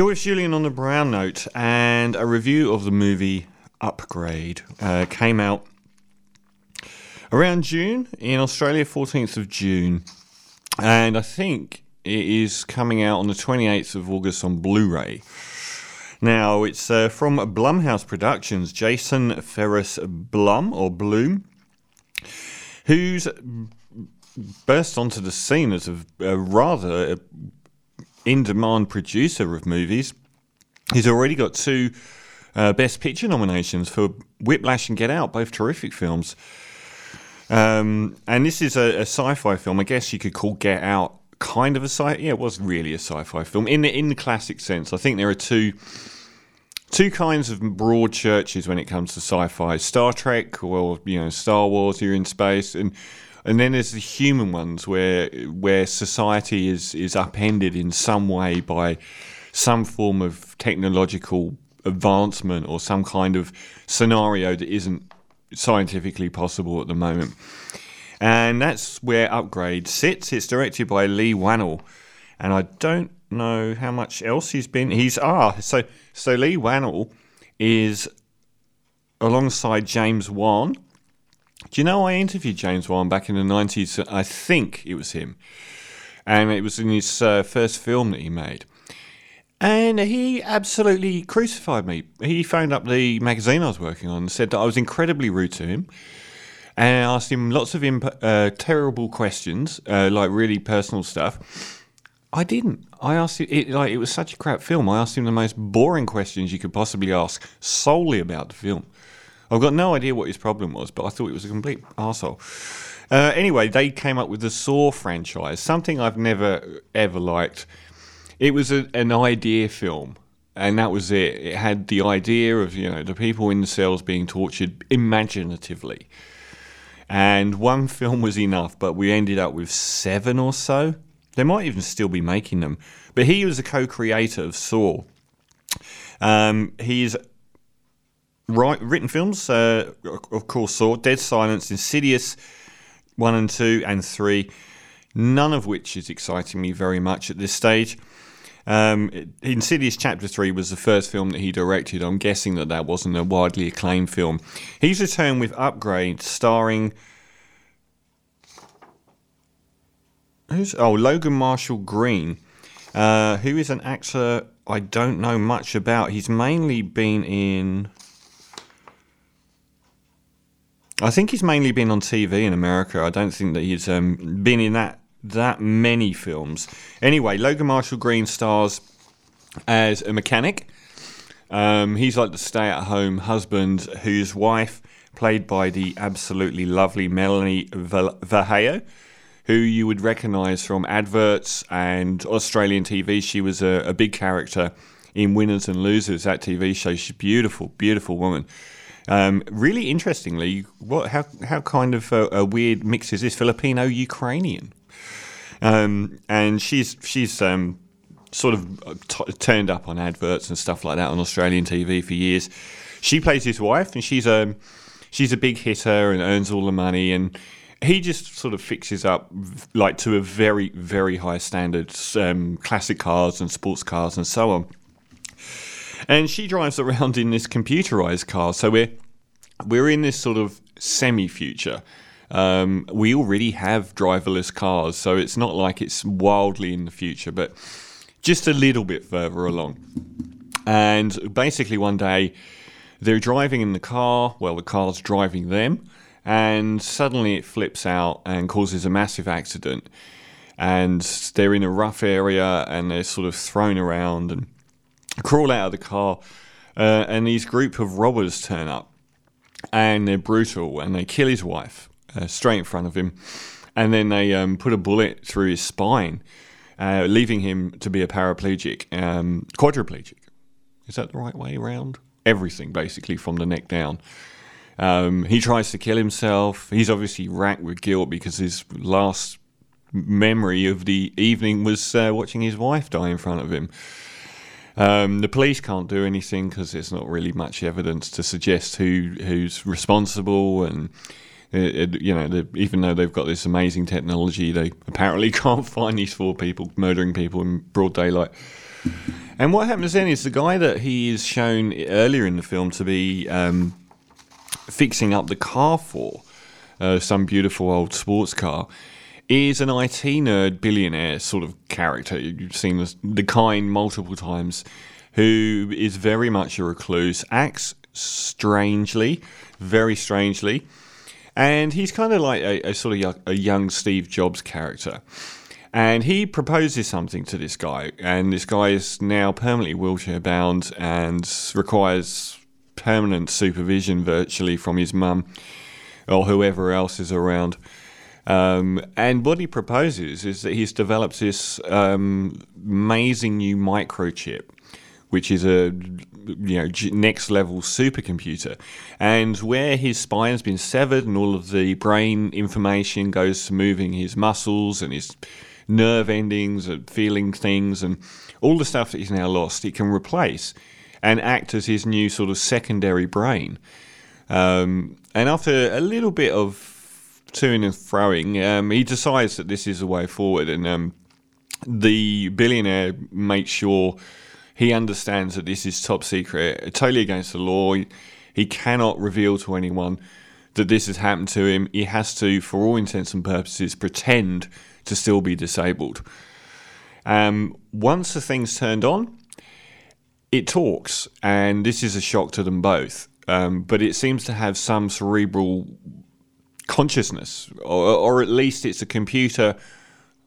You're with Julian on the Brown Note, and a review of the movie Upgrade uh, came out around June in Australia, 14th of June, and I think it is coming out on the 28th of August on Blu ray. Now, it's uh, from Blumhouse Productions, Jason Ferris Blum, or Bloom, who's burst onto the scene as a, a rather in demand producer of movies. He's already got two uh, Best Picture nominations for Whiplash and Get Out, both terrific films. Um, and this is a, a, sci-fi film. I guess you could call Get Out kind of a sci. Yeah, it was really a sci-fi film in the in the classic sense. I think there are two two kinds of broad churches when it comes to sci-fi: Star Trek, or you know, Star Wars. You're in space, and and then there's the human ones where where society is is upended in some way by some form of technological advancement or some kind of scenario that isn't scientifically possible at the moment. And that's where Upgrade sits. It's directed by Leigh Whannell, and I don't know how much else he's been. He's ah so so Leigh Whannell is alongside James Wan do you know I interviewed James Wan back in the 90s? I think it was him. And it was in his uh, first film that he made. And he absolutely crucified me. He phoned up the magazine I was working on and said that I was incredibly rude to him. And I asked him lots of imp- uh, terrible questions, uh, like really personal stuff. I didn't. I asked him, it, like, it was such a crap film. I asked him the most boring questions you could possibly ask solely about the film. I've got no idea what his problem was, but I thought it was a complete arsehole. Uh, anyway, they came up with the Saw franchise, something I've never ever liked. It was a, an idea film, and that was it. It had the idea of you know the people in the cells being tortured imaginatively, and one film was enough. But we ended up with seven or so. They might even still be making them. But he was a co-creator of Saw. Um, he's Written films, uh, of course, Saw Dead Silence, Insidious 1 and 2 and 3, none of which is exciting me very much at this stage. Um, Insidious Chapter 3 was the first film that he directed. I'm guessing that that wasn't a widely acclaimed film. He's returned with Upgrade, starring. Who's oh Logan Marshall Green, uh, who is an actor I don't know much about. He's mainly been in I think he's mainly been on TV in America. I don't think that he's um, been in that that many films. Anyway, Logan Marshall Green stars as a mechanic. Um, he's like the stay-at-home husband whose wife, played by the absolutely lovely Melanie Vallejo, who you would recognise from adverts and Australian TV. She was a, a big character in Winners and Losers, that TV show. She's a beautiful, beautiful woman. Um, really interestingly, what how how kind of a, a weird mix is this Filipino Ukrainian? Um, and she's she's um, sort of t- turned up on adverts and stuff like that on Australian TV for years. She plays his wife, and she's a she's a big hitter and earns all the money and he just sort of fixes up like to a very very high standard um, classic cars and sports cars and so on and she drives around in this computerized car. So we're we're in this sort of semi-future. Um, we already have driverless cars, so it's not like it's wildly in the future, but just a little bit further along. And basically, one day they're driving in the car. Well, the car's driving them, and suddenly it flips out and causes a massive accident. And they're in a rough area, and they're sort of thrown around and crawl out of the car, uh, and these group of robbers turn up, and they're brutal, and they kill his wife uh, straight in front of him, and then they um, put a bullet through his spine, uh, leaving him to be a paraplegic, um, quadriplegic. Is that the right way around? Everything basically from the neck down. Um, he tries to kill himself. He's obviously racked with guilt because his last memory of the evening was uh, watching his wife die in front of him. Um, the police can't do anything because there's not really much evidence to suggest who who's responsible, and it, it, you know, even though they've got this amazing technology, they apparently can't find these four people murdering people in broad daylight. And what happens then is the guy that he is shown earlier in the film to be um, fixing up the car for, uh, some beautiful old sports car, is an IT nerd billionaire sort of character. You've seen this, the kind multiple times, who is very much a recluse, acts strangely, very strangely, and he's kind of like a, a sort of a young Steve Jobs character. And he proposes something to this guy, and this guy is now permanently wheelchair bound and requires permanent supervision virtually from his mum or whoever else is around. Um, and what he proposes is that he's developed this um, amazing new microchip, which is a you know next level supercomputer, and where his spine has been severed and all of the brain information goes to moving his muscles and his nerve endings and feeling things and all the stuff that he's now lost, he can replace and act as his new sort of secondary brain. Um, and after a little bit of toing and throwing, um, he decides that this is the way forward. And um, the billionaire makes sure he understands that this is top secret, totally against the law. He, he cannot reveal to anyone that this has happened to him. He has to, for all intents and purposes, pretend to still be disabled. Um, once the thing's turned on, it talks, and this is a shock to them both. Um, but it seems to have some cerebral consciousness, or, or, at least it's a computer,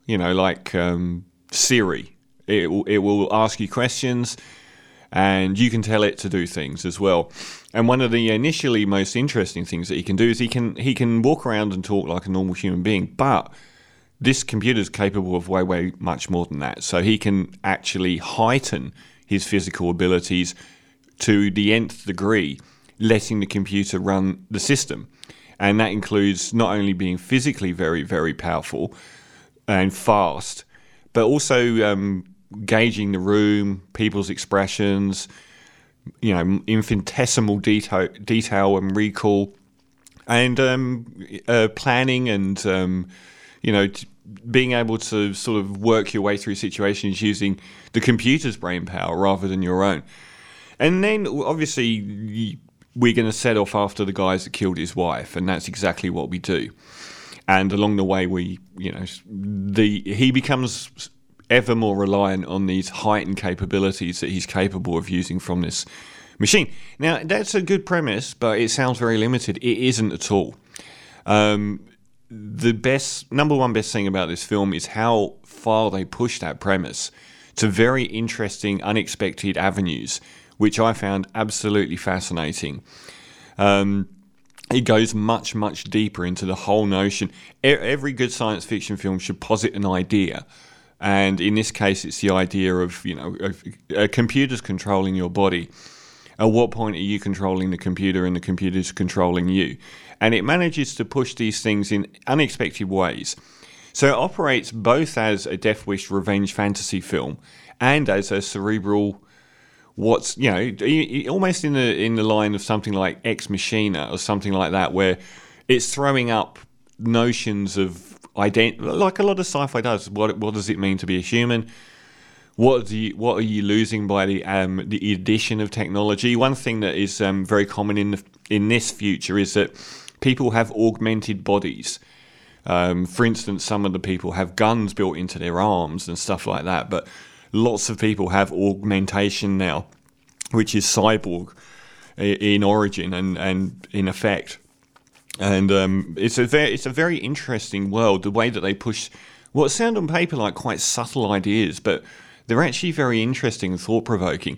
you know, like um, Siri. It, it will ask you questions, and you can tell it to do things as well. And one of the initially most interesting things that he can do is he can he can walk around and talk like a normal human being, but this computer is capable of way, way much more than that. So he can actually heighten his physical abilities to the nth degree, letting the computer run the system. And that includes not only being physically very, very powerful and fast, but also um, gauging the room, people's expressions, you know, infinitesimal detail, detail and recall, and um, uh, planning and um, you know, being able to sort of work your way through situations using the computer's brain power rather than your own. And then obviously we're going to set off after the guys that killed his wife, and that's exactly what we do. And along the way, we, you know, the he becomes ever more reliant on these heightened capabilities that he's capable of using from this machine. Now, that's a good premise, but it sounds very limited. It isn't at all. Um, the best number one best thing about this film is how far they push that premise to very interesting, unexpected avenues, which I found absolutely fascinating. Um, it goes much, much deeper into the whole notion. Every good science fiction film should posit an idea. And in this case, it's the idea of, you know, of, uh, computers controlling your body. At what point are you controlling the computer and the computer's controlling you? and it manages to push these things in unexpected ways. So it operates both as a Death Wish revenge fantasy film and as a cerebral what's you know almost in the in the line of something like Ex Machina or something like that where it's throwing up notions of ident like a lot of sci-fi does what what does it mean to be a human what do you, what are you losing by the um, the addition of technology one thing that is um, very common in the, in this future is that people have augmented bodies. Um, for instance, some of the people have guns built into their arms and stuff like that, but lots of people have augmentation now, which is cyborg in origin and, and in effect. And um, it's a very it's a very interesting world. The way that they push what sound on paper like quite subtle ideas, but they're actually very interesting and thought provoking.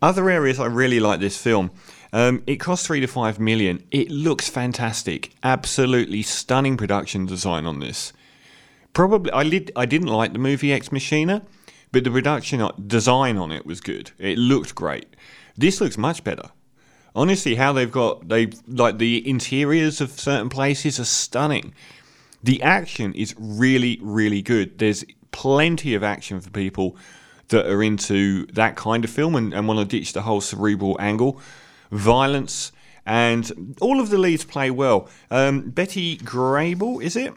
Other areas I really like this film um, it cost three to five million. It looks fantastic. Absolutely stunning production design on this. Probably, I did. I didn't like the movie Ex Machina, but the production design on it was good. It looked great. This looks much better. Honestly, how they've got they like the interiors of certain places are stunning. The action is really, really good. There's plenty of action for people that are into that kind of film and, and want to ditch the whole cerebral angle violence, and all of the leads play well. Um, Betty Gabriel, is it?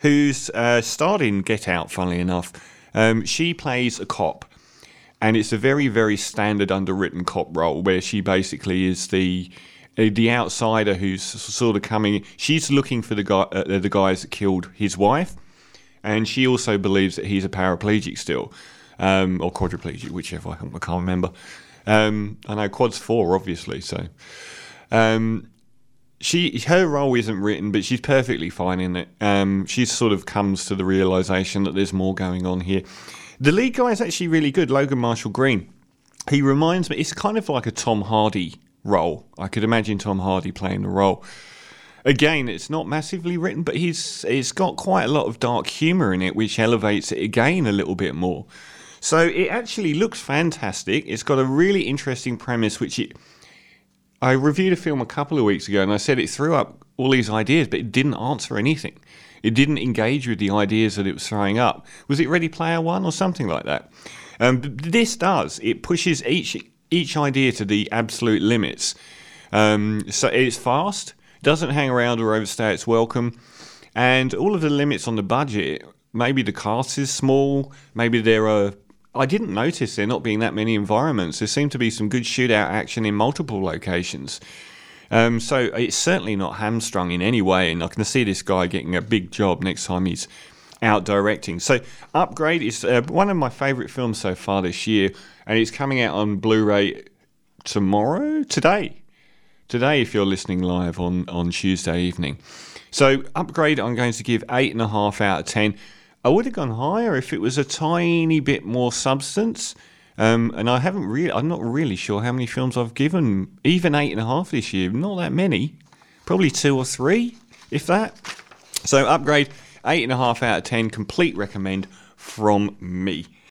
Who's uh, starred in Get Out, funnily enough. Um, she plays a cop. and it's a very very standard underwritten cop role where she basically is the uh, the outsider who's sort of coming. She's looking for the guy uh, the guys that killed his wife, and she also believes that he's a paraplegic still, um, or quadriplegic, whichever I can't remember. Um, I know quad's four, obviously. So, um, she her role isn't written, but she's perfectly fine in it. Um, she sort of comes to the realization that there's more going on here. The lead guy is actually really good, Logan Marshall Green. He reminds me, it's kind of like a Tom Hardy role. I could imagine Tom Hardy playing the role. Again, it's not massively written, but he's it's got quite a lot of dark humour in it, which elevates it again a little bit more. So it actually looks fantastic. It's got a really interesting premise, which it. I reviewed a film a couple of weeks ago, and I said it threw up all these ideas, but it didn't answer anything. It didn't engage with the ideas that it was throwing up. Was it Ready Player One or something like that? Um, this does. It pushes each each idea to the absolute limits. Um, so it's fast, doesn't hang around or overstay its welcome, and all of the limits on the budget. Maybe the cast is small. Maybe there are. I didn't notice there not being that many environments. There seemed to be some good shootout action in multiple locations. Um, so it's certainly not hamstrung in any way, and I can see this guy getting a big job next time he's out directing. So Upgrade is uh, one of my favourite films so far this year, and it's coming out on Blu-ray tomorrow, today, today if you're listening live on on Tuesday evening. So Upgrade, I'm going to give eight and a half out of ten. I would have gone higher if it was a tiny bit more substance. Um, and I haven't really, I'm not really sure how many films I've given, even eight and a half this year. Not that many, probably two or three, if that. So upgrade, eight and a half out of ten, complete recommend from me.